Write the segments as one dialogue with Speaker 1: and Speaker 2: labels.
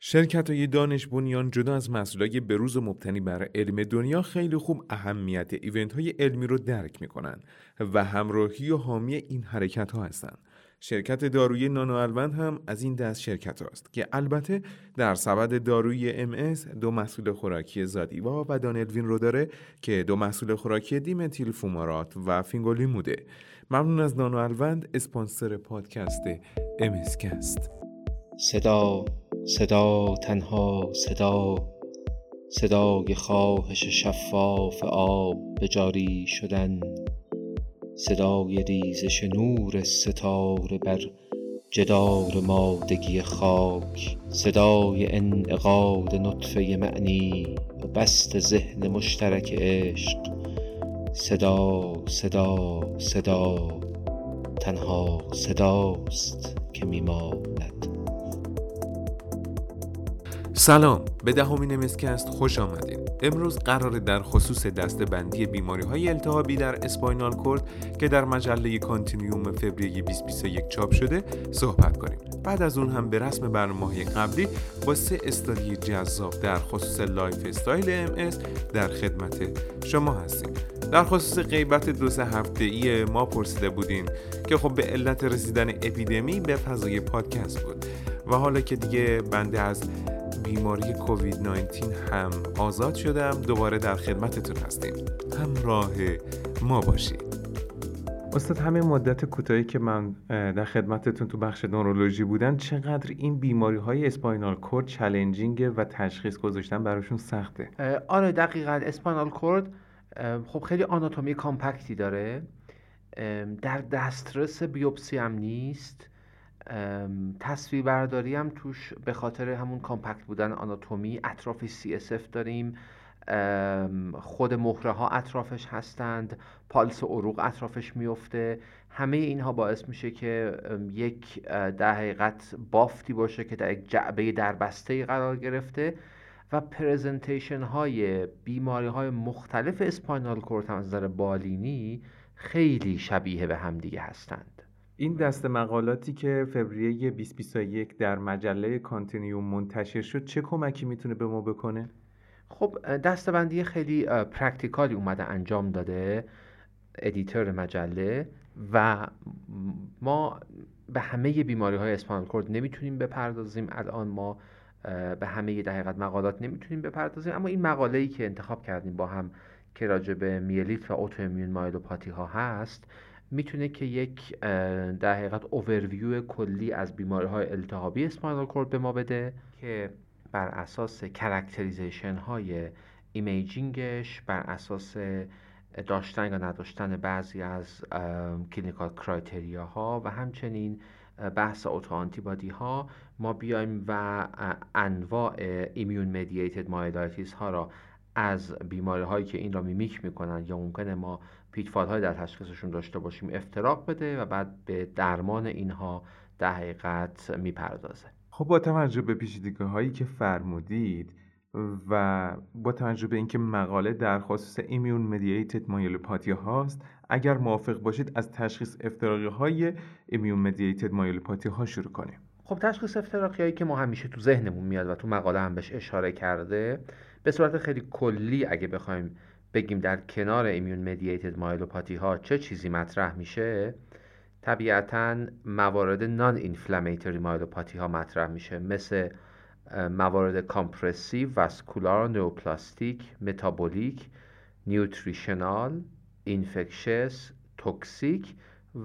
Speaker 1: شرکت های دانش بنیان جدا از مسئولای بروز و مبتنی بر علم دنیا خیلی خوب اهمیت ایونت های علمی رو درک می‌کنن و همراهی و حامی این حرکت ها هستند. شرکت دارویی نانو هم از این دست شرکت است که البته در سبد دارویی ام دو مسئول خوراکی زادیوا و دانلوین رو داره که دو مسئول خوراکی دیمتیل فومارات و فینگولیموده ممنون از نانو الوند اسپانسر پادکست امسکست
Speaker 2: صدا صدا تنها صدا صدای خواهش شفاف آب به جاری شدن صدای ریزش نور ستاره بر جدار مادگی خاک صدای انعقاد نطفه معنی و بست ذهن مشترک عشق صدا صدا صدا تنها صداست که میماند.
Speaker 1: سلام به دهمین MScast خوش آمدید امروز قراره در خصوص دسته‌بندی بیماری های التهابی در spinal cord که در مجله Continuum فوریه 2021 چاپ شده صحبت کنیم. بعد از اون هم به رسم برنامه قبلی با سه study جذاب در خصوص lifestyle MS در خدمت شما هستیم. در خصوص غیبت دو سه هفته ای ما پرسیده بودین که خب به علت رسیدن اپیدمی به فضای پادکست بود و حالا که دیگه بنده از بیماری کووید 19 هم آزاد شدم. دوباره در خدمتتون هستیم. همراه ما باشید. استاد همین مدت کوتاهی که من در خدمتتون تو بخش نورولوژی بودن چقدر این بیماری های اسپاینال کورد چلنجینگه و تشخیص گذاشتن براشون سخته؟
Speaker 3: آره دقیقا. اسپاینال کورد خب خیلی آناتومی کامپکتی داره. در دسترس بیوپسی هم نیست. تصویر برداری هم توش به خاطر همون کامپکت بودن آناتومی اطراف CSF داریم. خود مهره ها اطرافش هستند. پالس عروق اطرافش میفته همه اینها باعث میشه که یک در حقیقت بافتی باشه که در یک جعبه دربسته قرار گرفته و presentation های بیماری های مختلف spinal cord از نظر بالینی خیلی شبیه به همدیگه هستند.
Speaker 1: این دسته مقالاتی که فوریه 2021 در مجله Continuum منتشر شد چه کمکی می‌تونه به ما بکنه؟
Speaker 3: خب دسته‌بندی خیلی practical ی اومده انجام داده editor مجله و ما به همه بیماری های spinal cord نمی‌تونیم بپردازیم الان ما به همه در حقیقت مقالات نمی‌تونیم بپردازیم اما این مقاله ای که انتخاب کردیم با هم که راجع به میلیت و autoimmune myelopathy ها هست می‌تونه که یک در حقیقت اوورویو کلی از بیماری های التهابی spinal cord به ما بده که بر اساس characterization های imaging ش بر اساس داشتن یا نداشتن بعضی از clinical criteria ها و همچنین بحث autoantibody ها ما بیایم و انواع immune-mediated myelitis ها را از بیماری هایی که این را mimic می‌کنن یا ممکنه ما pitfall های در تشخیصشون داشته باشیم افتراق بده و بعد به درمان اینها در حقیقت می‌پردازه.
Speaker 1: خب با توجه به پیچیدگی هایی که فرمودید و با توجه به اینکه مقاله در خصوص ایمیون مدییتد مایلوپاتی هاست اگر موافق باشید از تشخیص افتراقی های immune-mediated myelopathy ها شروع کنیم.
Speaker 3: خب تشخیص افتراقی هایی که ما همیشه تو ذهنمون میاد و تو مقاله هم بهش اشاره کرده به صورت خیلی کلی اگه بخوایم بگیم در کنار immune-mediated myelopathy ها چه چیزی مطرح میشه طبیعتا موارد non-inflammatory myelopathy ها مطرح میشه مثل موارد compressive vascular neoplastic metabolic nutritional infectious toxic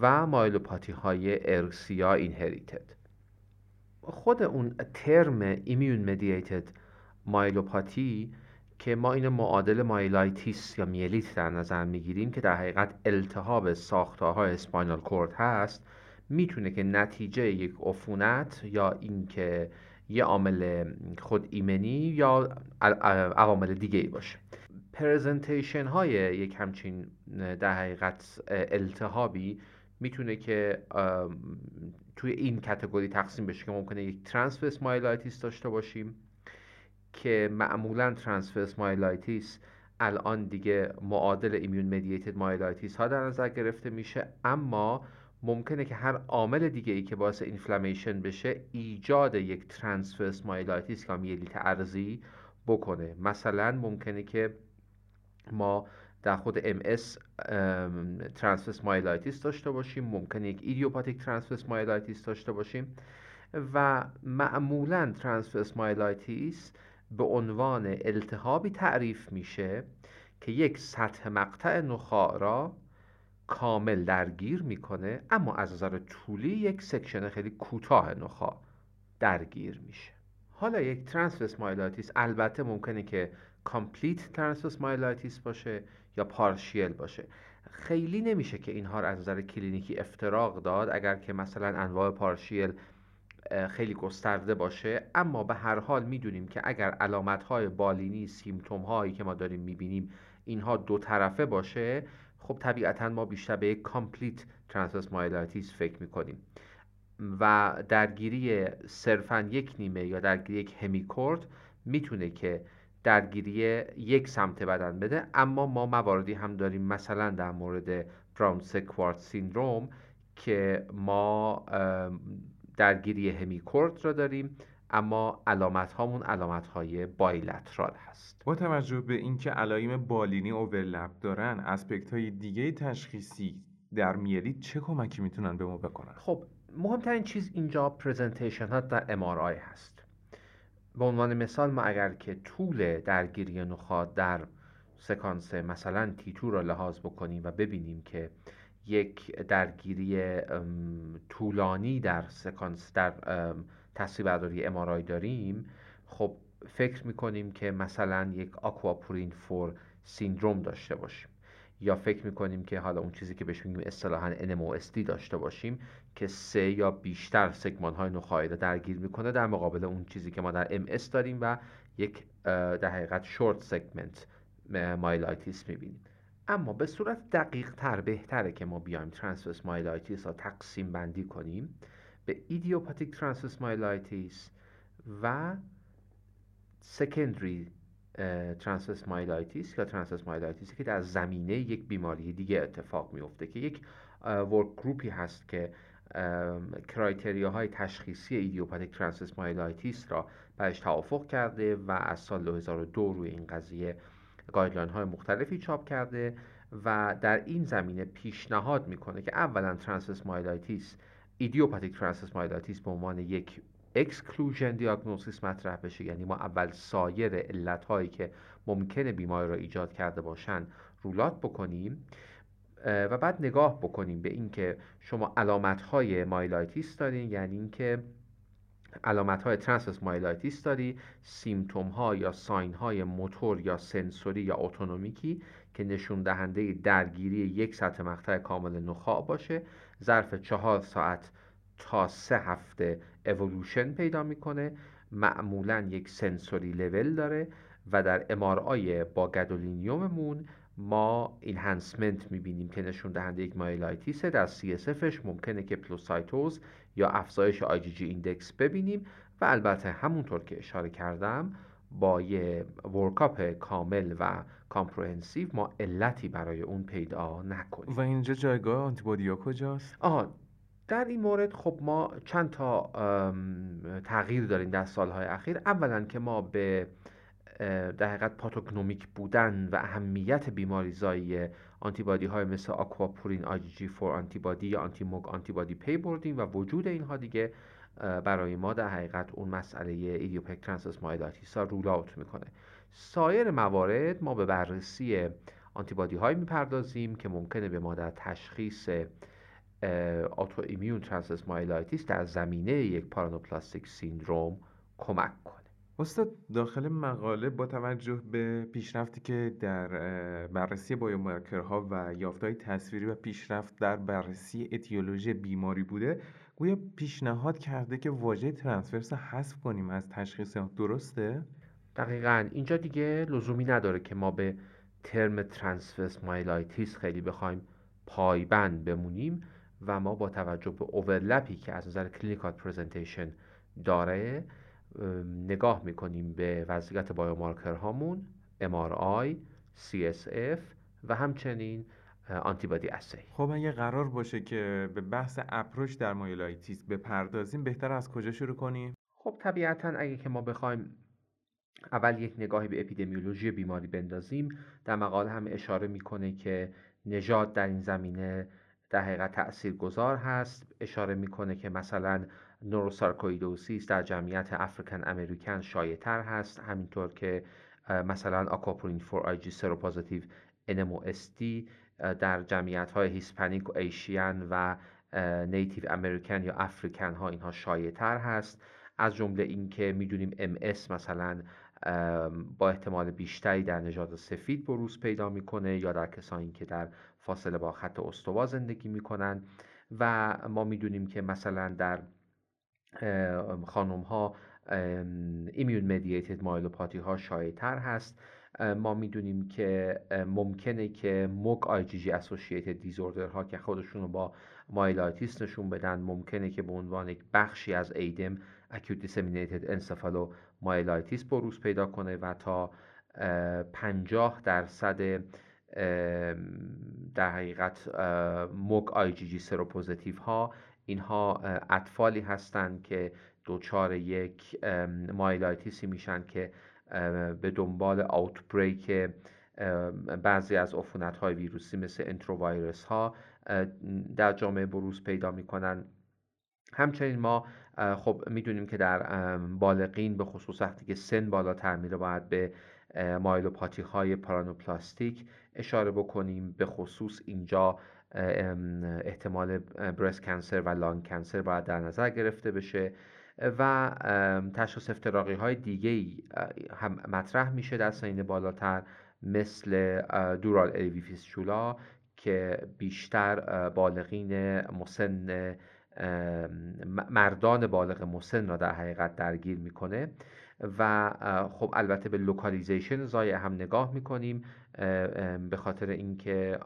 Speaker 3: و myelopathy های ارثی یا inherited خود اون term immune-mediated myelopathy که ما اینو معادل myelitis یا میلیت در نظر می‌گیریم که در حقیقت التهاب ساختارهای spinal cord هست می‌تونه که نتیجه یک عفونت یا اینکه یه عامل خود ایمنی یا عوامل دیگه ای باشه. presentation های یک همچین در حقیقت التهابی می‌تونه که توی این category تقسیم بشه که ممکنه یک transverse myelitis داشته باشیم که معمولا transverse myelitis الان دیگه معادل immune-mediated myelitis ها در نظر گرفته میشه اما ممکنه که هر عامل دیگه ای که باعث inflammation بشه ایجاد یک transverse myelitis یا میلیت عرضی بکنه. مثلا ممکنه که ما در خود MS transverse myelitis داشته باشیم. ممکنه یک idiopathic transverse myelitis داشته باشیم. و معمولا transverse myelitis به عنوان التهابی تعریف میشه که یک سطح مقطع نخاع را کامل درگیر می‌کنه اما از نظر طولی یک section خیلی کوتاه نخاع درگیر میشه. حالا یک transverse myelitis البته ممکنه که complete transverse myelitis باشه یا partial باشه. خیلی نمیشه که اینها رو از نظر کلینیکی افتراق داد اگر که مثلا انواع partial خیلی گسترده باشه. اما به هر حال می‌دونیم که اگر علامت های بالینی symptom هایی که ما داریم می‌بینیم اینها دو طرفه باشه خب طبیعتا ما بیشتر به یک complete transverse myelitis فکر می‌کنیم. و درگیری صرفا یک نیمه یا درگیری یک همیکورد می‌تونه که درگیری یک سمت بدن بده. اما ما مواردی هم داریم مثلا در مورد براون سکوارت سیندروم که ما درگیری همیکورد را داریم اما علامت هامون علامت های بایلترال هست.
Speaker 1: با توجه به اینکه علائم بالینی اوورلپ دارن اسپکت های دیگه تشخیصی در میلیت چه کمکی می‌تونن به ما بکنن؟
Speaker 3: خب مهمترین چیز اینجا پرزنتیشن ها در MRI هست. به عنوان مثال ما اگر که طول درگیری نخاع در سکانس مثلا تیتو را لحاظ بکنیم و ببینیم که یک درگیری طولانی در سکانس در تصویر برداری امارای داریم خب فکر می‌کنیم که مثلا یک آکواپورین فور syndrome داشته باشیم. یا فکر می‌کنیم که حالا اون چیزی که بهش میگیم اصطلاحا NMOSD داشته باشیم که سه یا بیشتر سگمان های نخاعی رو درگیر می‌کنه در مقابل اون چیزی که ما در MS داریم و یک در حقیقت short segment myelitis می‌بینیم. اما به صورت دقیق تر بهتره که ما بیایم transverse myelitis را تقسیم بندی کنیم به idiopathic transverse myelitis و secondary transverse myelitis یا transverse myelitis که در زمینه یک بیماری دیگه اتفاق میفته که یک work group ی هست که criteria های تشخیصی idiopathic transverse myelitis را برش توافق کرده و از سال 2002 روی این قضیه guideline های مختلفی چاپ کرده و در این زمینه پیشنهاد می‌کنه که اولا transverse myelitis idiopathic transverse myelitis به عنوان یک exclusion diagnosis مطرح بشه یعنی ما اول سایر علت هایی که ممکنه بیماری را ایجاد کرده باشن rule out بکنیم و بعد نگاه بکنیم به اینکه شما علامت های myelitis دارین یعنی اینکه علامت های transverse myelitis داری symptom ها یا sign های موتور یا sensory یا autonomic ی که نشون دهنده درگیری یک سطح مقطع کامل نخاع باشه ظرف چهار ساعت تا سه هفته اولوشن پیدا می‌کنه معمولا یک sensory level داره و در MRI با gadolinium مون ما enhancement می‌بینیم که نشون دهنده یک myelitis ه در CSF ش ممکنه که pleocytosis یا افزایش IgG index ببینیم و البته همونطور که اشاره کردم با یه workup کامل و comprehensive ما علتی برای اون پیدا نکنیم
Speaker 1: و اینجا جایگاه آنتیبادی کجاست؟
Speaker 3: آه در این مورد خب ما چند تا تغییر داریم در سالهای اخیر. اولا که ما به در حقیقت pathognomonic بودن و اهمیت بیماریزایی آنتیبادی های مثل aquaporin IgG 4 antibody یا anti-MOG antibody پی بردیم و وجود اینها دیگه برای ما در حقیقت اون مسئله idiopathic transverse myelitis ها rule out می‌کنه. سایر موارد ما به بررسی آنتیبادی های می‌پردازیم که ممکنه به ما در تشخیص autoimmune transverse myelitis در زمینه یک paraneoplastic syndrome کمک کنه.
Speaker 1: استاد داخل مقاله با توجه به پیشرفتی که در بررسی biomarker ها و یافته‌های تصویری و پیشرفت در بررسی اتیولوژی بیماری بوده گویا پیشنهاد کرده که واژه transverse حذف کنیم از تشخیص درسته؟
Speaker 3: دقیقا. اینجا دیگه لزومی نداره که ما به term transverse myelitis خیلی بخوایم پایبند بمونیم. و ما با توجه به overlap ی که از نظر clinical presentation داره نگاه می‌کنیم به وضعیت biomarker هامون MRI, CSF و همچنین antibody assay
Speaker 1: خب اگه قرار باشه که به بحث approach در myelitis بپردازیم بهتر از کجا شروع کنیم؟
Speaker 3: خب طبیعتا اگه که ما بخوایم اول یک نگاهی به اپیدمیولوژی بیماری بندازیم در مقاله هم اشاره می‌کنه که نژاد در این زمینه در حقیقت تأثیر گذار هست. اشاره می‌کنه که مثلا neurosarcoidosis در جمعیت African American شایع هست. همینطور که مثلا aquaporin 4 IgG seropositive NMOSD در جمعیت های Hispanic و Asian و Native American یا African ها اینها شایع تر هست. از جمله اینکه می‌دونیم MS مثلا با احتمال بیشتری در نژاد سفید بروز پیدا می‌کنه یا در کسانی که در فاصله با خط استوا زندگی می‌کنن و ما می‌دونیم که مثلا در خانم ها ایمیون مدییتد مایلوپاتی ها شایع تر هست ما می‌دونیم که ممکنه که موک آی جی جی اسوسییتد دیزوردر ها که خودشون رو با myelitis نشون بدن ممکنه که به عنوان یک بخشی از ADEM acute disseminated encephalomyelitis بروز پیدا کنه و تا 50 درصد در حقیقت MOG IgG seropositive ها اینها اطفالی هستند که دچار یک myelitis ی میشن که به دنبال outbreak بعضی از عفونت های ویروسی مثل انترووایرس ها در جامعه بروز پیدا می‌کنن. همچنین ما خب می‌دونیم که در بالغین به خصوص وقتی که سن بالاتر میره باید به مایلوپاتی های پارانوپلاستیک اشاره بکنیم به خصوص اینجا احتمال برست کنسر و لانگ کنسر باید در نظر گرفته بشه و تشخیص افتراقی های دیگه هم مطرح میشه در سنین بالاتر مثل dural AV fistula که بیشتر بالغین مسن مردان بالغ مسن را در حقیقت درگیر می‌کنه. و خب البته به localization ضایعه هم نگاه می‌کنیم به خاطر اینکه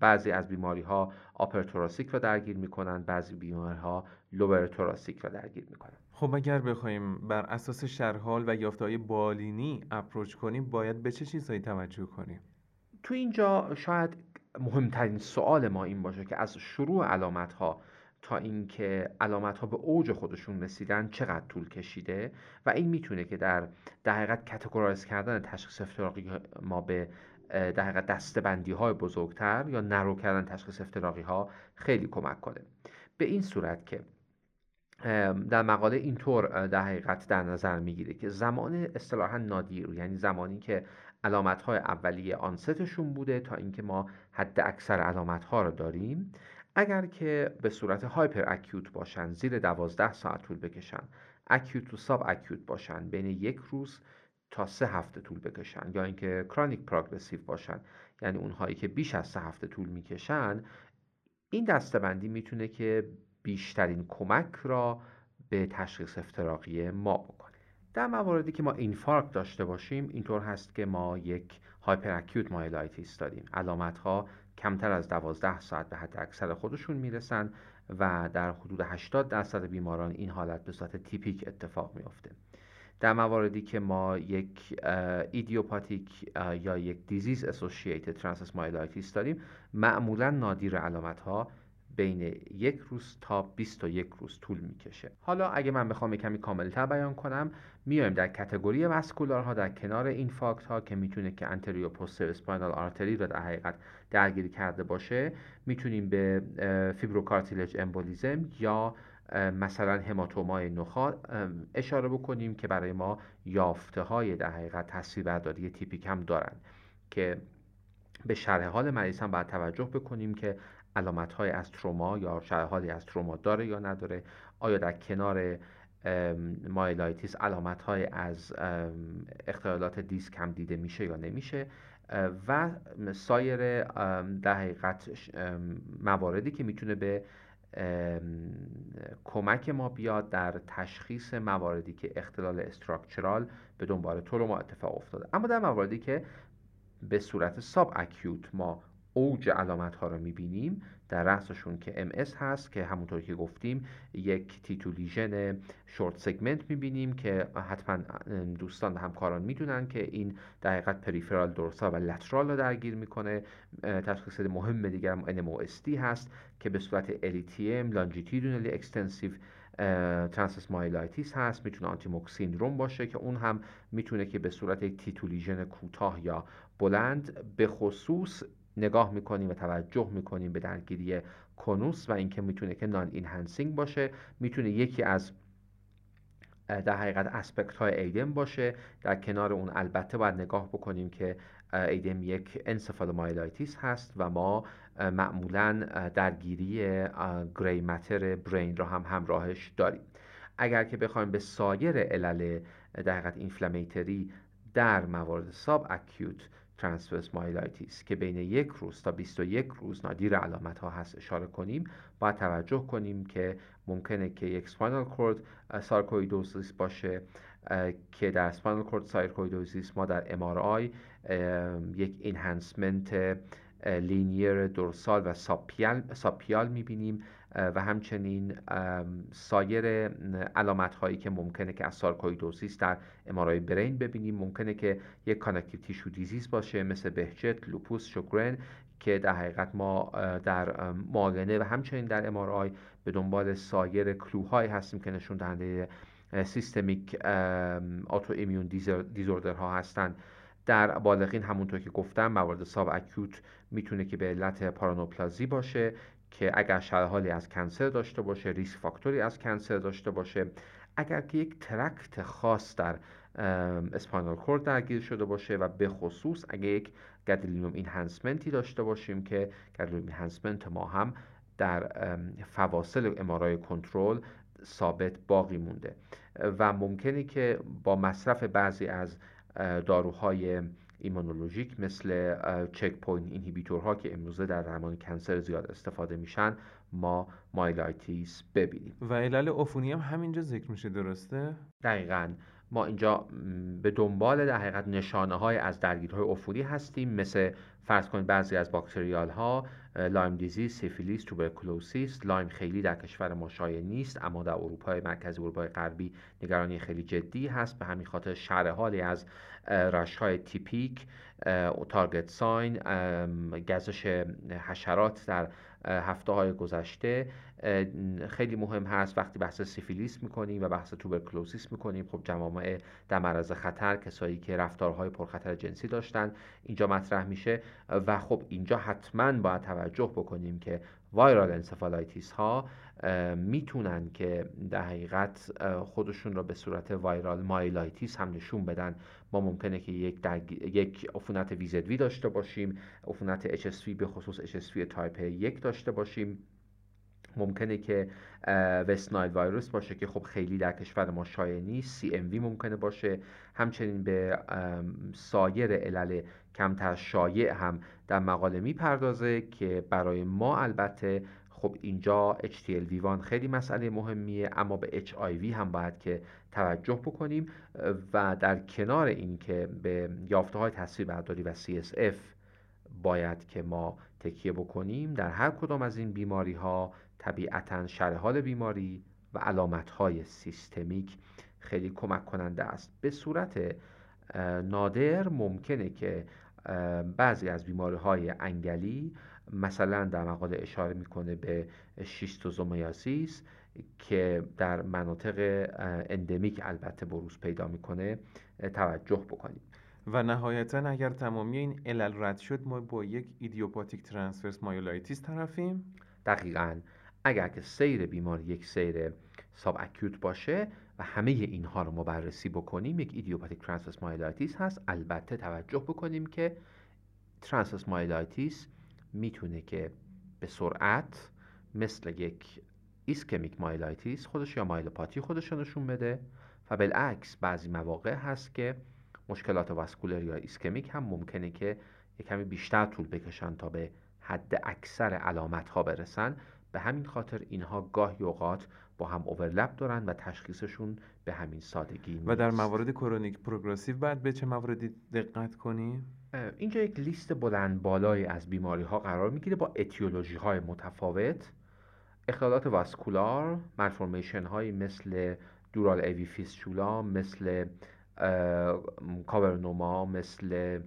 Speaker 3: بعضی از بیماری ها upper thoracic را درگیر می‌کنن بعضی بیماری ها lower thoracic را درگیر می‌کنن.
Speaker 1: خب اگر بخوایم بر اساس شرحال و یافتهای بالینی اپروچ کنیم باید به چه چیزهایی توجه کنیم؟
Speaker 3: تو اینجا شاید مهمترین سوال ما این باشه که از شروع علامت ها تا اینکه علامت ها به اوج خودشون رسیدن چقدر طول کشیده و این می‌تونه که در در حقیقت کاتگورایز کردن تشخیص افتراقی ما به در حقیقت دستبندی های بزرگتر یا نرو کردن تشخیص افتراقی ها خیلی کمک کنه. به این صورت که در مقاله اینطور در حقیقت در نظر می‌گیره که زمان اصطلاحا نادیر یعنی زمانی که علامت های اولیه آنستشون بوده تا اینکه ما حد اکثر علامت ها رو داریم اگر که به صورت هایپر اکیوت باشن زیر دوازده ساعت طول بکشن اکیوت و ساب اکیوت باشن بین یک روز تا سه هفته طول بکشن یا اینکه کرانیک پروگرسیو باشن یعنی اونهایی که بیش از سه هفته طول می‌کشن این دسته‌بندی می‌تونه که بیشترین کمک را به تشخیص افتراقی ما بکنه. در مواردی که ما infarct داشته باشیم اینطور هست که ما یک hyper acute myelitis داریم. علامت ها کمتر از 12 ساعت به حد اکثر خودشون می‌رسن و در حدود 80 درصد بیماران این حالت به صورت تیپیک اتفاق میافته. در مواردی که ما یک idiopathic یا یک disease associated transverse myelitis داریم معمولا nadir علامت ها بین یک روز تا 21 روز طول می‌کشه. حالا اگه من بخوام کمی کاملتر بیان کنم میایم در category vascular ها در کنار infarct ها که می‌تونه که anterior posterior spinal artery رو در حقیقت درگیری کرده باشه می‌تونیم به fibrocartilage embolism یا مثلا هماتومای نخاع اشاره بکنیم که برای ما یافته های در حقیقت تصویربرداری تیپیک هم دارن. که به شرح حال مریض هم باید توجه بکنیم که علامت های از تروما یا حالی از تروما داره یا نداره آیا در کنار myelitis علامت های از اختلالات دیسک هم دیده میشه یا نمیشه؟ و سایر در حقیقت مواردی که می‌تونه به کمک ما بیاد در تشخیص مواردی که اختلال استراکچرال به دنبال تروما اتفاق افتاده. اما در مواردی که به صورت ساب اکیوت ما اوج علامت ها رو می‌بینیم در رأسشون که MS هست که همونطور که گفتیم یک تیتولیژن شورت سگمنت می‌بینیم که حتما دوستان و همکاران می‌دونن که این در حقیقت پریفرال دورسال و لترال رو درگیر می‌کنه. تشخیص مهم دیگر NMOSD هست که به صورت LETM longitudinally extensive transverse myelitis هست. می‌تونه anti-MOG syndrome باشه که اون هم می‌تونه که به صورت T2 lesion کوتاه یا بلند به خصوص نگاه می‌کنیم و توجه می‌کنیم به درگیری conus و اینکه می‌تونه که non-enhancing باشه می‌تونه یکی از در حقیقت aspect های ADEM باشه. در کنار اون البته باید نگاه بکنیم که ADEM یک encephalomyelitis هست و ما معمولا درگیری gray matter brain را هم همراهش داریم. اگر که بخوایم به سایر علل در حقیقت inflammatory در موارد subacute transverse myelitis که بین یک روز تا 21 روز nadir علامت ها هست. اشاره کنیم باید توجه کنیم که ممکنه که یک spinal cord sarcoidosis باشه که در spinal cord sarcoidosis ما در MRI یک enhancement linear dorsal و subpial, subpial می‌بینیم. و همچنین سایر علامت هایی که ممکنه که از sarcoidosis در MRI brain ببینیم. ممکنه که یک connective tissue disease باشه مثل بهجت، لوپوس، شوگرن که در حقیقت ما در معاینه و همچنین در MRI به دنبال سایر clue هایی هستیم که نشون دهنده systemic autoimmune disorder ها هستند. در بالغین همونطور که گفتم موارد subacute می‌تونه که به علت پارانئوپلازی باشه. که اگر شرح حالی از cancer داشته باشه risk factor ی از cancer داشته باشه اگر که یک tract خاص در spinal cord درگیر شده باشه و به خصوص اگر یک gadolinium enhancement ی داشته باشیم که gadolinium enhancement ما هم در فواصل MRI کنترل ثابت باقی مونده. و ممکنه که با مصرف بعضی از داروهای immunologic مثل checkpoint inhibitor ها که امروزه در درمان cancer زیاد استفاده میشن ما myelitis ببینیم.
Speaker 1: و علل عفونی هم همینجا ذکر میشه درسته؟
Speaker 3: دقیقا. ما اینجا به دنبال در حقیقت نشانه های از درگیرهای عفونی هستیم مثل فرض کنید بعضی از bacterial ها Lyme disease، سیفیلیس، tuberculosis Lyme خیلی در کشور ما شایع نیست اما در اروپای مرکزی اروپای غربی نگرانی خیلی جدی هست. به همین خاطر شرح حالی از rash های typical target sign گزش حشرات در هفته های گذشته. خیلی مهم هست وقتی بحث سیفیلیس می‌کنیم و بحث tuberculosis می‌کنیم خب جوامع در معرض خطر کسایی که رفتارهای پرخطر جنسی داشتن اینجا مطرح میشه و خب اینجا حتما باید توجه بکنیم که viral encephalitis ها می‌تونن که در حقیقت خودشون را به صورت viral myelitis هم نشون بدن ما ممکنه که یک, یک عفونت VZV داشته باشیم عفونت HSV به خصوص HSV type یک داشته باشیم. ممکنه که وستنایل ویروس باشه که خب خیلی در کشور ما شایع نیست CMV ممکنه باشه. همچنین به سایر علل کمتر شایع هم در مقاله می‌پردازه که برای ما البته خب اینجا HTLV1 خیلی مسئله مهمیه اما به HIV هم باید که توجه بکنیم و در کنار این که به یافته های تصویر برداری و CSF باید که ما تکیه بکنیم در هر کدام از این بیماری ها طبیعتا شرح حال بیماری و علامت های systemic خیلی کمک کننده است. به صورت نادر ممکنه که بعضی از بیماری های انگلی مثلا در مقاله اشاره می‌کنه به schistosomiasis که در مناطق endemic البته بروز پیدا می‌کنه توجه بکنیم.
Speaker 1: و نهایتا اگر تمامی این علل رد شد ما با یک idiopathic transverse myelitis طرفیم.
Speaker 3: دقیقا. اگر که سیر بیماری یک سیر subacute باشه و همه اینها رو ما بررسی بکنیم یک idiopathic transverse myelitis هست. البته توجه بکنیم که transverse myelitis می‌تونه که به سرعت مثل یک ischemic myelitis خودش یا myelopathy خودش نشون بده و بالعکس بعضی مواقع هست که مشکلات vascular یا ischemic هم ممکنه که یک کمی بیشتر طول بکشن تا به حد اکثر علامت ها برسن به همین خاطر اینها گاهی اوقات با هم اوورلپ دارن و تشخیصشون به همین سادگی نیست.
Speaker 1: و در موارد کرونیک پروگرسیو بعد به چه مواردی دقت کنیم؟
Speaker 3: اینجا یک لیست بلند بالایی از بیماری ها قرار می‌گیره با اتیولوژی های متفاوت. اختلالات واسکولار مالفورمیشن هایی مثل دورال ایوی فیسچولا مثل cavernoma مثل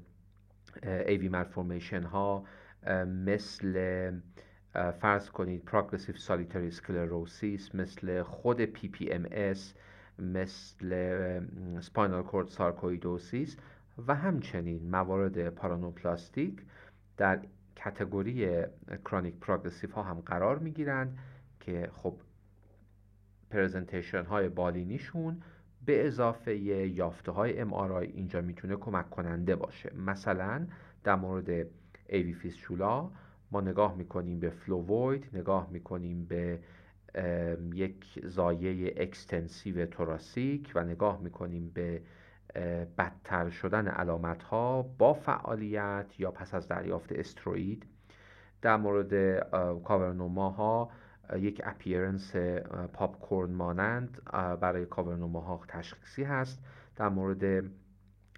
Speaker 3: AV malformation ها مثل فرض کنید progressive solitary sclerosis مثل خود PPMS مثل spinal cord sarcoidosis و همچنین موارد paraneoplastic در category chronic progressive ها هم قرار می گیرند که خب presentation های بالینیشون به اضافه یافته های MRI اینجا می‌تونه کمک کننده باشه. مثلا در مورد AV fistula ما نگاه می‌کنیم به flow void نگاه می‌کنیم به یک ضایعه extensive thoracic و نگاه می‌کنیم به بدتر شدن علامت ها با فعالیت یا پس از دریافت استروید در مورد cavernoma ها یک appearance popcorn مانند برای cavernoma ها تشخیصی هست. در مورد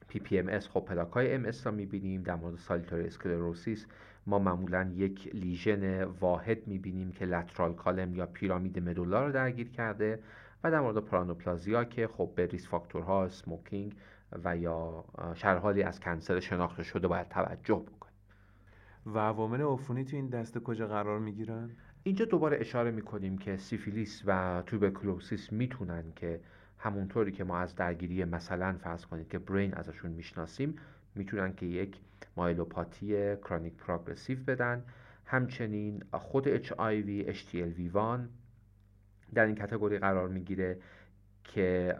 Speaker 3: PPMS خب پلاک های MS را می‌بینیم. در مورد solitary sclerosis ما معمولا یک lesion واحد می‌بینیم که lateral column یا pyramid medulla رو درگیر کرده. و در مورد paraneoplasia که خب به risk factor ها smoking و یا شرحالی از کنسر شناخته شده باید توجه بکنیم
Speaker 1: و عوامل عفونی تو این دسته کجا قرار می‌گیرن؟
Speaker 3: اینجا دوباره اشاره می‌کنیم که سیفیلیس و توبرکلوسیس می‌تونن که همونطوری که ما از درگیری مثلا فرض کنید که برین ازشون می‌شناسیم می‌تونن که یک مایلوپاتی کرونیک پروگرسیو بدن همچنین خود HIV HTLV1 در این کتگوری قرار می‌گیره که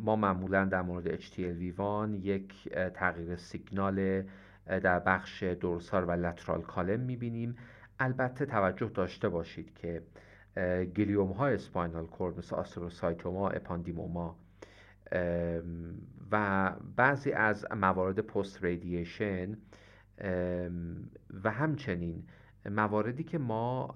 Speaker 3: ما معمولا در مورد HTLV1 یک تغییر سیگنال در بخش دورسال و لترال کالم می‌بینیم. البته توجه داشته باشید که گلیوم های سپاینال کورد مثل آستروسایتوما اپاندیموما و بعضی از موارد پست ریدیشن و همچنین مواردی که ما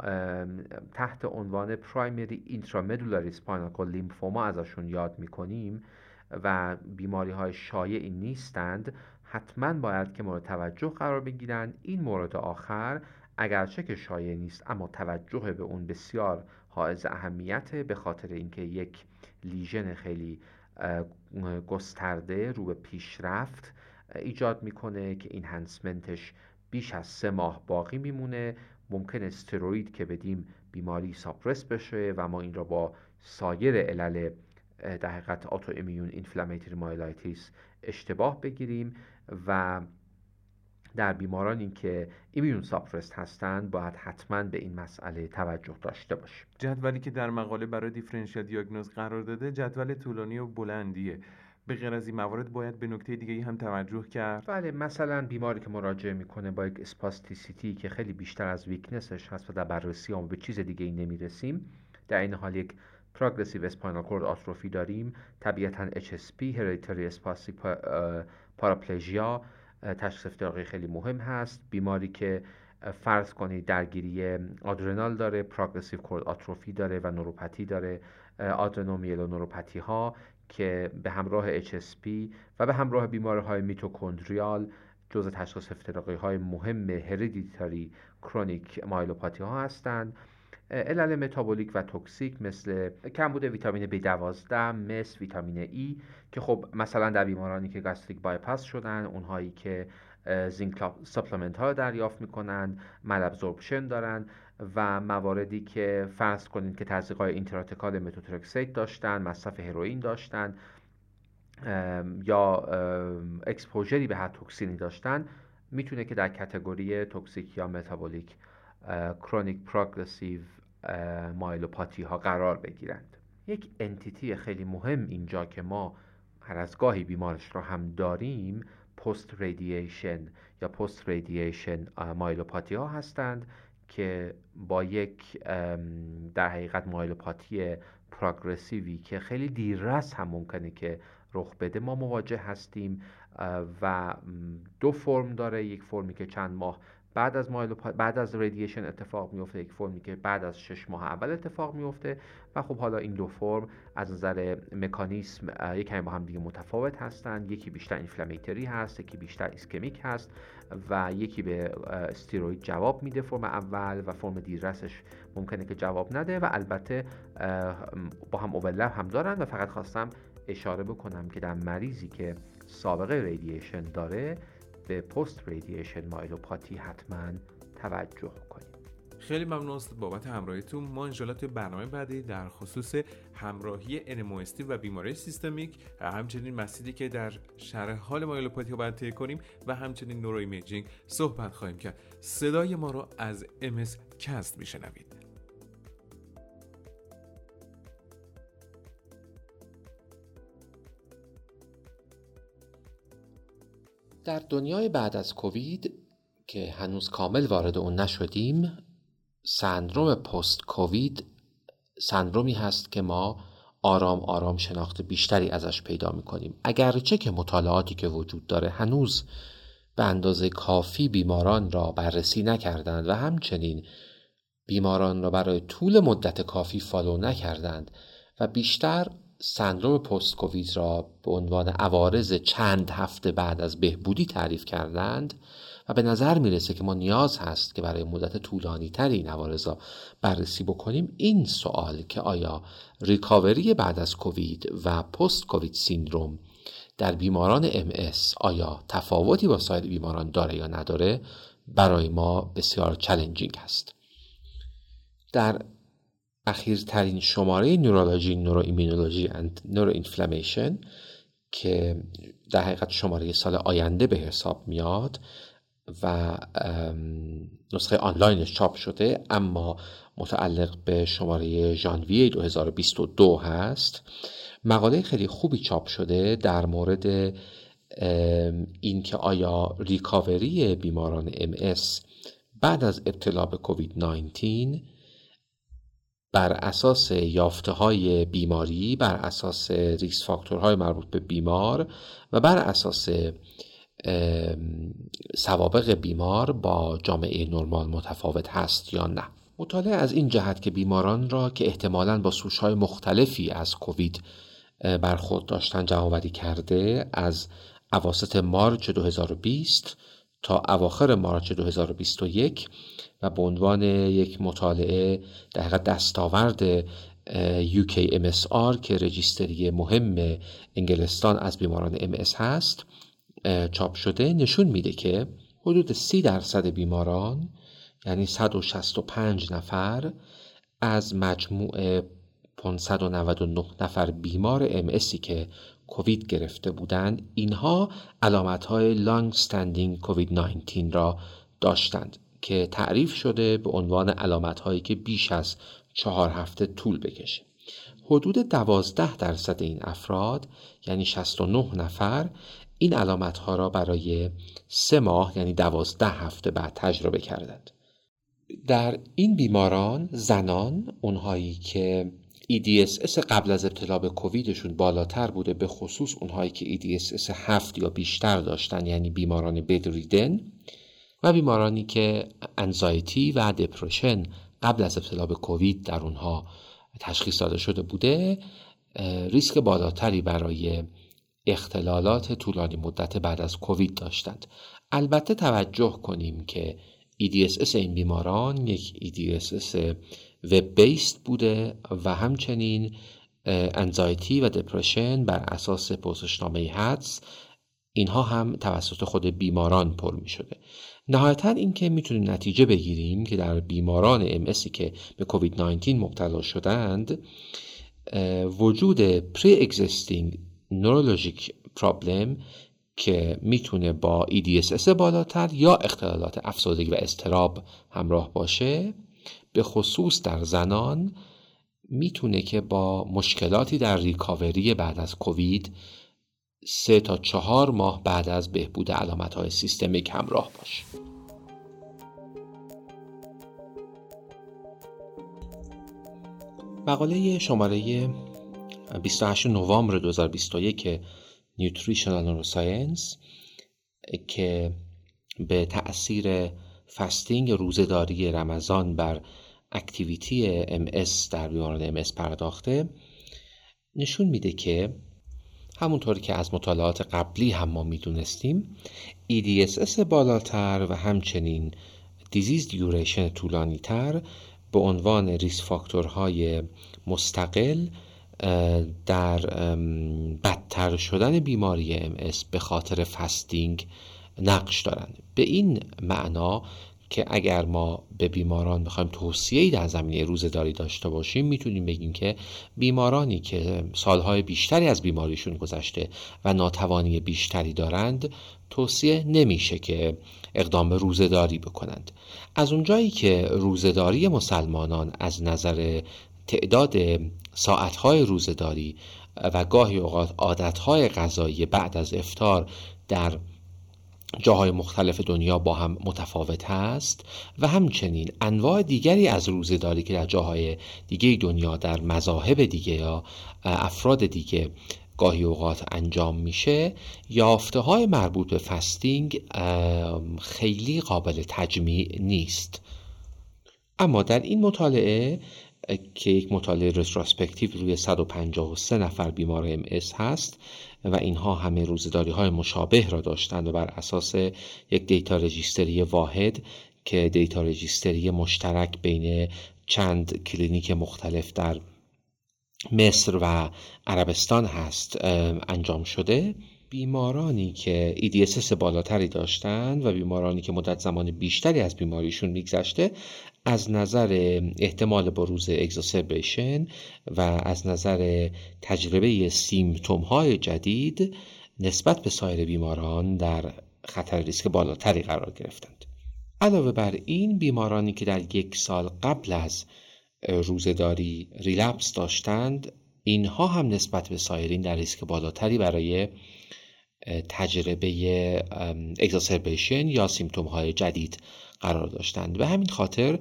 Speaker 3: تحت عنوان پرایمری اینترامدولاری سپاینال لیمفوما ازشون یاد می‌کنیم و بیماری های شایعی نیستند حتما باید که مورد توجه قرار بگیرند این مورد آخر اگرچه که شایع نیست اما توجه به اون بسیار حائز اهمیت به خاطر اینکه یک لیژن خیلی گسترده رو به پیشرفت ایجاد می‌کنه که این هنسمنتش بیش از سه ماه باقی میمونه. ممکن است استروید که بدیم بیماری suppress بشه و ما این را با سایر علل در حقیقت autoimmune inflammatory myelitis اشتباه بگیریم و در بیمارانی که immunosuppressed هستند باید حتما به این مسئله توجه داشته باشیم.
Speaker 1: جدولی که در مقاله برای differential diagnosis قرار داده جدول طولانی و بلندیه. به غیر از این موارد باید به نکته دیگه هم توجه کرد.
Speaker 3: بله مثلا بیماری که مراجعه می‌کنه با یک spasticity که خیلی بیشتر از weakness ش هست و در بررسی هم به چیز دیگه ای نمی‌رسیم در این حال یک progressive spinal cord atrophy داریم. طبیعتا HSP hereditary spastic paraplegia تشخیص افتراقی خیلی مهم هست. بیماری که فرض کنید درگیری adrenal داره progressive cord atrophy داره و neuropathy داره adrenomyeloneuropathy ها که به همراه HSP و به همراه بیماری های mitochondrial جزء تشخیص افتراقی های مهم hereditary chronic myelopathy ها هستند. علل metabolic و toxic مثل کمبود ویتامین B12 مثل ویتامین E که خب مثلا در بیمارانی که gastric bypass شدن اونهایی که zinc supplement ها دریافت می‌کنن malabsorption دارن و مواردی که فرض کنید که تزریق های intrathecal methotrexate داشتن مصرف هروئین داشتن یا exposure ی به هر toxin ی داشتن می‌تونه که در category toxic یا metabolic chronic progressive myelopathy ها قرار بگیرند. یک entity خیلی مهم اینجا که ما هر از گاهی بیمارش را هم داریم post radiation یا post radiation myelopathy ها هستند. که با یک در حقیقت myelopathy progressive ی که خیلی دیررس هم ممکنه که رخ بده ما مواجه هستیم و دو فرم داره. یک فرمی که چند ماه
Speaker 4: بعد از بعد از radiation اتفاق میفته یک فرمی که بعد از شش ماه اول اتفاق میفته و خب حالا این دو فرم از نظر مکانیسم یک کمی با هم دیگه متفاوت هستند یکی بیشتر inflammatory هست یکی بیشتر ischemic هست و یکی به steroid جواب میده فرم اول و فرم دیررسش ممکنه که جواب نده و البته با هم overlap هم دارن و فقط خواستم اشاره بکنم که در مریضی که سابقه radiation داره به post radiation myelopathy حتما توجه کنید.
Speaker 1: خیلی ممنون بابت همراهیتون. ما انشالله توی برنامه بعدی در خصوص همراهی NMOSD و بیماری سیستمیک همچنین مسیدی که در شرح حال myelopathy رو باید کنیم و همچنین neuroimaging صحبت خواهیم کرد. صدای ما رو از MS Cast میشنوید.
Speaker 3: در دنیای بعد از کووید که هنوز کامل وارد اون نشدیم سندروم پست کووید سندرومی هست که ما آرام آرام شناخت بیشتری ازش پیدا می‌کنیم. اگرچه که مطالعاتی که وجود داره هنوز به اندازه کافی بیماران را بررسی نکردند و همچنین بیماران را برای طول مدت کافی follow نکردند و بیشتر سندروم پست کووید را به عنوان عوارض چند هفته بعد از بهبودی تعریف کردند و به نظر می‌رسه که ما نیاز هست که برای مدت طولانی تر این عوارض را بررسی بکنیم. این سوال که آیا ریکاوری بعد از کووید و پست کووید سیندروم در بیماران ام آیا تفاوتی با سایر بیماران داره یا نداره برای ما بسیار چالنجینگ هست. در اخیرترین شماره Neurology Neuroimmunology and Neuroinflammation که در حقیقت شماره سال آینده به حساب میاد و نسخه آنلاینش چاپ شده اما متعلق به شماره ژانویه 2022 هست. مقاله خیلی خوبی چاپ شده در مورد اینکه آیا recovery بیماران MS بعد از ابتلا به کووید 19 بر اساس یافته های بیماری بر اساس ریس فاکتورهای مربوط به بیمار و بر اساس سوابق بیمار با جامعه نرمال متفاوت هست یا نه. مطالعه از این جهت که بیماران را که احتمالاً با سوشهای مختلفی از کووید برخورد داشتن جمعآوری کرده از اواسط مارچ 2020 تا اواخر مارچ 2021 و به عنوان یک مطالعه در دستاورد UKMSR که رجیستری مهم انگلستان از بیماران MS هست چاپ شده نشون میده که حدود 30 درصد بیماران یعنی 165 نفر از مجموع 599 نفر بیمار ام که کووید گرفته بودند اینها علامت های لانگ استندینگ کووید 19 را داشتند که تعریف شده به عنوان علامت هایی که بیش از چهار هفته طول بکشه. حدود دوازده درصد این افراد یعنی 69 نفر این علامت ها را برای سه ماه یعنی دوازده هفته بعد تجربه کردند. در این بیماران زنان اونهایی که EDSS قبل از ابتلا به کوویدشون بالاتر بوده به خصوص اونهایی که EDSS هفت یا بیشتر داشتن یعنی بیماران بدریدن و بیمارانی که انزایتی و دپرشن قبل از ابتلا به کووید در اونها تشخیص داده شده بوده. ریسک بالاتری برای اختلالات طولانی مدت بعد از کووید داشتند. البته توجه کنیم که EDSS این بیماران یک EDSS وب بیست بوده و همچنین انزایتی و دپرشن بر اساس پرسشنامه حدس اینها هم توسط خود بیماران پر می شده. نهایتا اینکه می‌تونیم نتیجه بگیریم که در بیماران ام که به کووید 19 مبتلا شدند وجود پری اگزیستینگ نورولوژیک پرابلم که می‌تونه با EDSS بالاتر یا اختلالات افسردگی و استراب همراه باشه به خصوص در زنان می‌تونه که با مشکلاتی در ریکاوری بعد از کووید سه تا چهار ماه بعد از بهبود علامت های سیستمیک همراه باشه. مقاله شماره 28 نوامبر 2021 نیوتریشنال نوروساینس که به تأثیر fasting روزداری رمضان بر activity MS در بیماران MS پرداخته نشون میده که همونطوری که از مطالعات قبلی هم ما می‌دونستیم EDSS بالاتر و همچنین disease duration طولانی تر به عنوان risk factor های مستقل در بدتر شدن بیماری MS به خاطر فستینگ نقش دارند. به این معنا که اگر ما به بیماران بخوایم توصیه در زمینه روزداری داشته باشیم می‌تونیم بگیم که بیمارانی که سالهای بیشتری از بیماریشون گذشته و ناتوانی بیشتری دارند توصیه نمیشه که اقدام به روزداری بکنند. از اونجایی که روزداری مسلمانان از نظر تعداد ساعتهای روزداری و گاهی اوقات عادتهای غذایی بعد از افتار در جاهای مختلف دنیا با هم متفاوت هست و همچنین انواع دیگری از روزداری که در جاهای دیگه دنیا در مذاهب دیگه یا افراد دیگه گاهی اوقات انجام میشه یافته های مربوط به فستینگ خیلی قابل تجمیع نیست. اما در این مطالعه که یک مطالعه retrospective روی 153 نفر بیمار MS هست و اینها همه روزداری های مشابه را داشتند و بر اساس یک data registry واحد که data registry مشترک بین چند کلینیک مختلف در مصر و عربستان هست انجام شده. بیمارانی که EDSS بالاتری داشتند و بیمارانی که مدت زمان بیشتری از بیماریشون میگذشته از نظر احتمال بروز اگزاسربیشن و از نظر تجربه سیمتوم های جدید نسبت به سایر بیماران در خطر ریسک بالاتری قرار گرفتند. علاوه بر این بیمارانی که در یک سال قبل از روزداری ریلپس داشتند اینها هم نسبت به سایرین در ریسک بالاتری برای تجربه exacerbation یا symptom های جدید قرار داشتند. به همین خاطر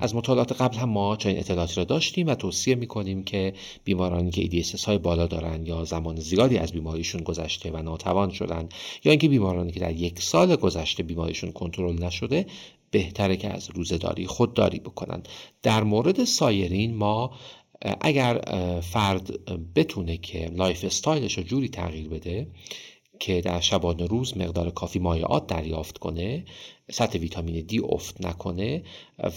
Speaker 3: از مطالعات قبل هم ما چنین اطلاعاتی را داشتیم و توصیه می‌کنیم که بیمارانی که EDSS های بالا دارند یا زمان زیادی از بیماریشون گذشته و ناتوان شدند یا اینکه بیمارانی که در یک سال گذشته بیماریشون کنترل نشده بهتره که از روزداری خودداری بکنند در مورد سایرین ما اگر فرد بتونه که lifestyle ش رو جوری تغییر بده که در شبانه روز مقدار کافی مایعات دریافت کنه سطح ویتامین دی افت نکنه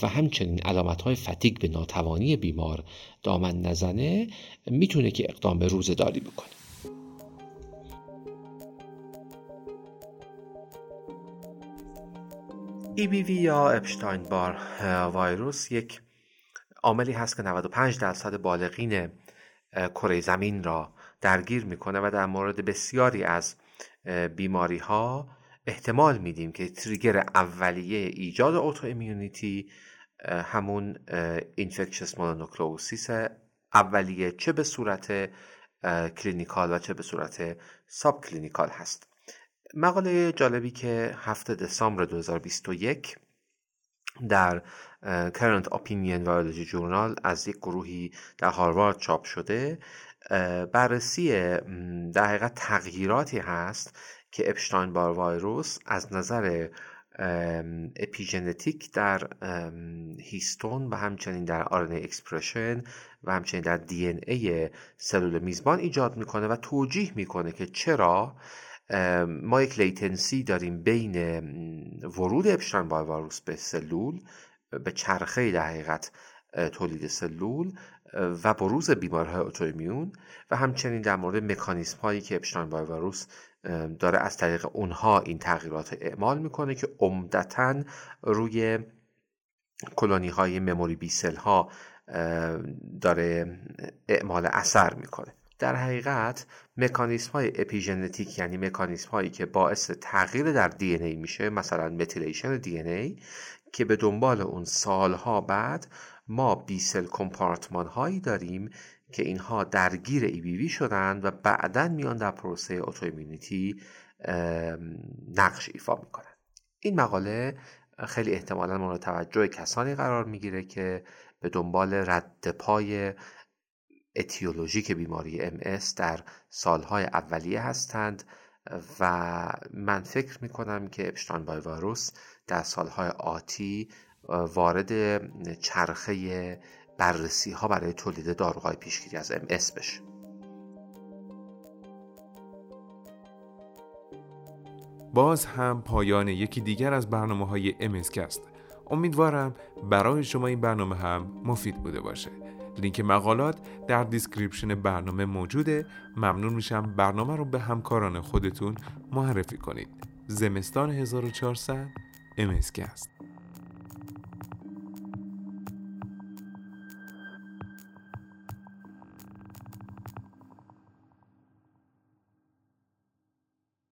Speaker 3: و همچنین علامت های فتیگ به ناتوانی بیمار دامن نزنه می‌تونه که اقدام به روزداری بکنه.
Speaker 5: EBV یا اپشتاین بار ویروس یک عاملی هست که 95 درصد بالغین کره زمین را درگیر می‌کنه و در مورد بسیاری از بیماری ها احتمال میدیم که trigger اولیه ایجاد autoimmunity همون infectious mononucleosis اولیه چه به صورت clinical و چه به صورت subclinical هست. مقاله جالبی که 7 دسامبر 2021 در Current Opinion Virology Journal از یک گروهی در هاروارد چاپ شده. بررسی در حقیقت تغییراتی هست که Epstein-Barr virus از نظر epigenetic در histone و همچنین در RNA expression و همچنین در DNA سلول میزبان ایجاد می‌کنه و توجیه می‌کنه که چرا ما یک latency داریم بین ورود Epstein-Barr virus به سلول به چرخه در حقیقت تولید سلول و بروز بیماری‌های autoimmune و همچنین در مورد مکانیسم هایی که Epstein virus داره از طریق اونها این تغییرات اعمال می‌کنه که عمدتا روی کلونی های memory B cell ها داره اعمال اثر می‌کنه. در حقیقت مکانیسم های epigenetic یعنی مکانیسم هایی که باعث تغییر در DNA میشه مثلا methylation DNA که به دنبال اون سالها بعد ما بیسل کمپارتمان هایی داریم که اینها درگیر ای بی وی شدن و بعدا میان در پروسه اوتوایمونیتی نقش ایفا می‌کنن. این مقاله خیلی احتمالا مورد توجه کسانی قرار می‌گیره که به دنبال رد پای اتیولوژیک بیماری ام در سالهای اولیه هستند
Speaker 3: و من فکر می‌کنم که اپشتاین بار ویروس در سالهای آتی وارد چرخه بررسی ها برای تولید داروهای پیشگیری از ام‌اس بشه
Speaker 1: باز هم پایان یکی دیگر از برنامه های است. امیدوارم برای شما این برنامه هم مفید بوده باشه لینک مقالات در دیسکریپشن برنامه موجوده ممنون میشم برنامه رو به همکاران خودتون معرفی کنید زمستان 1400 است.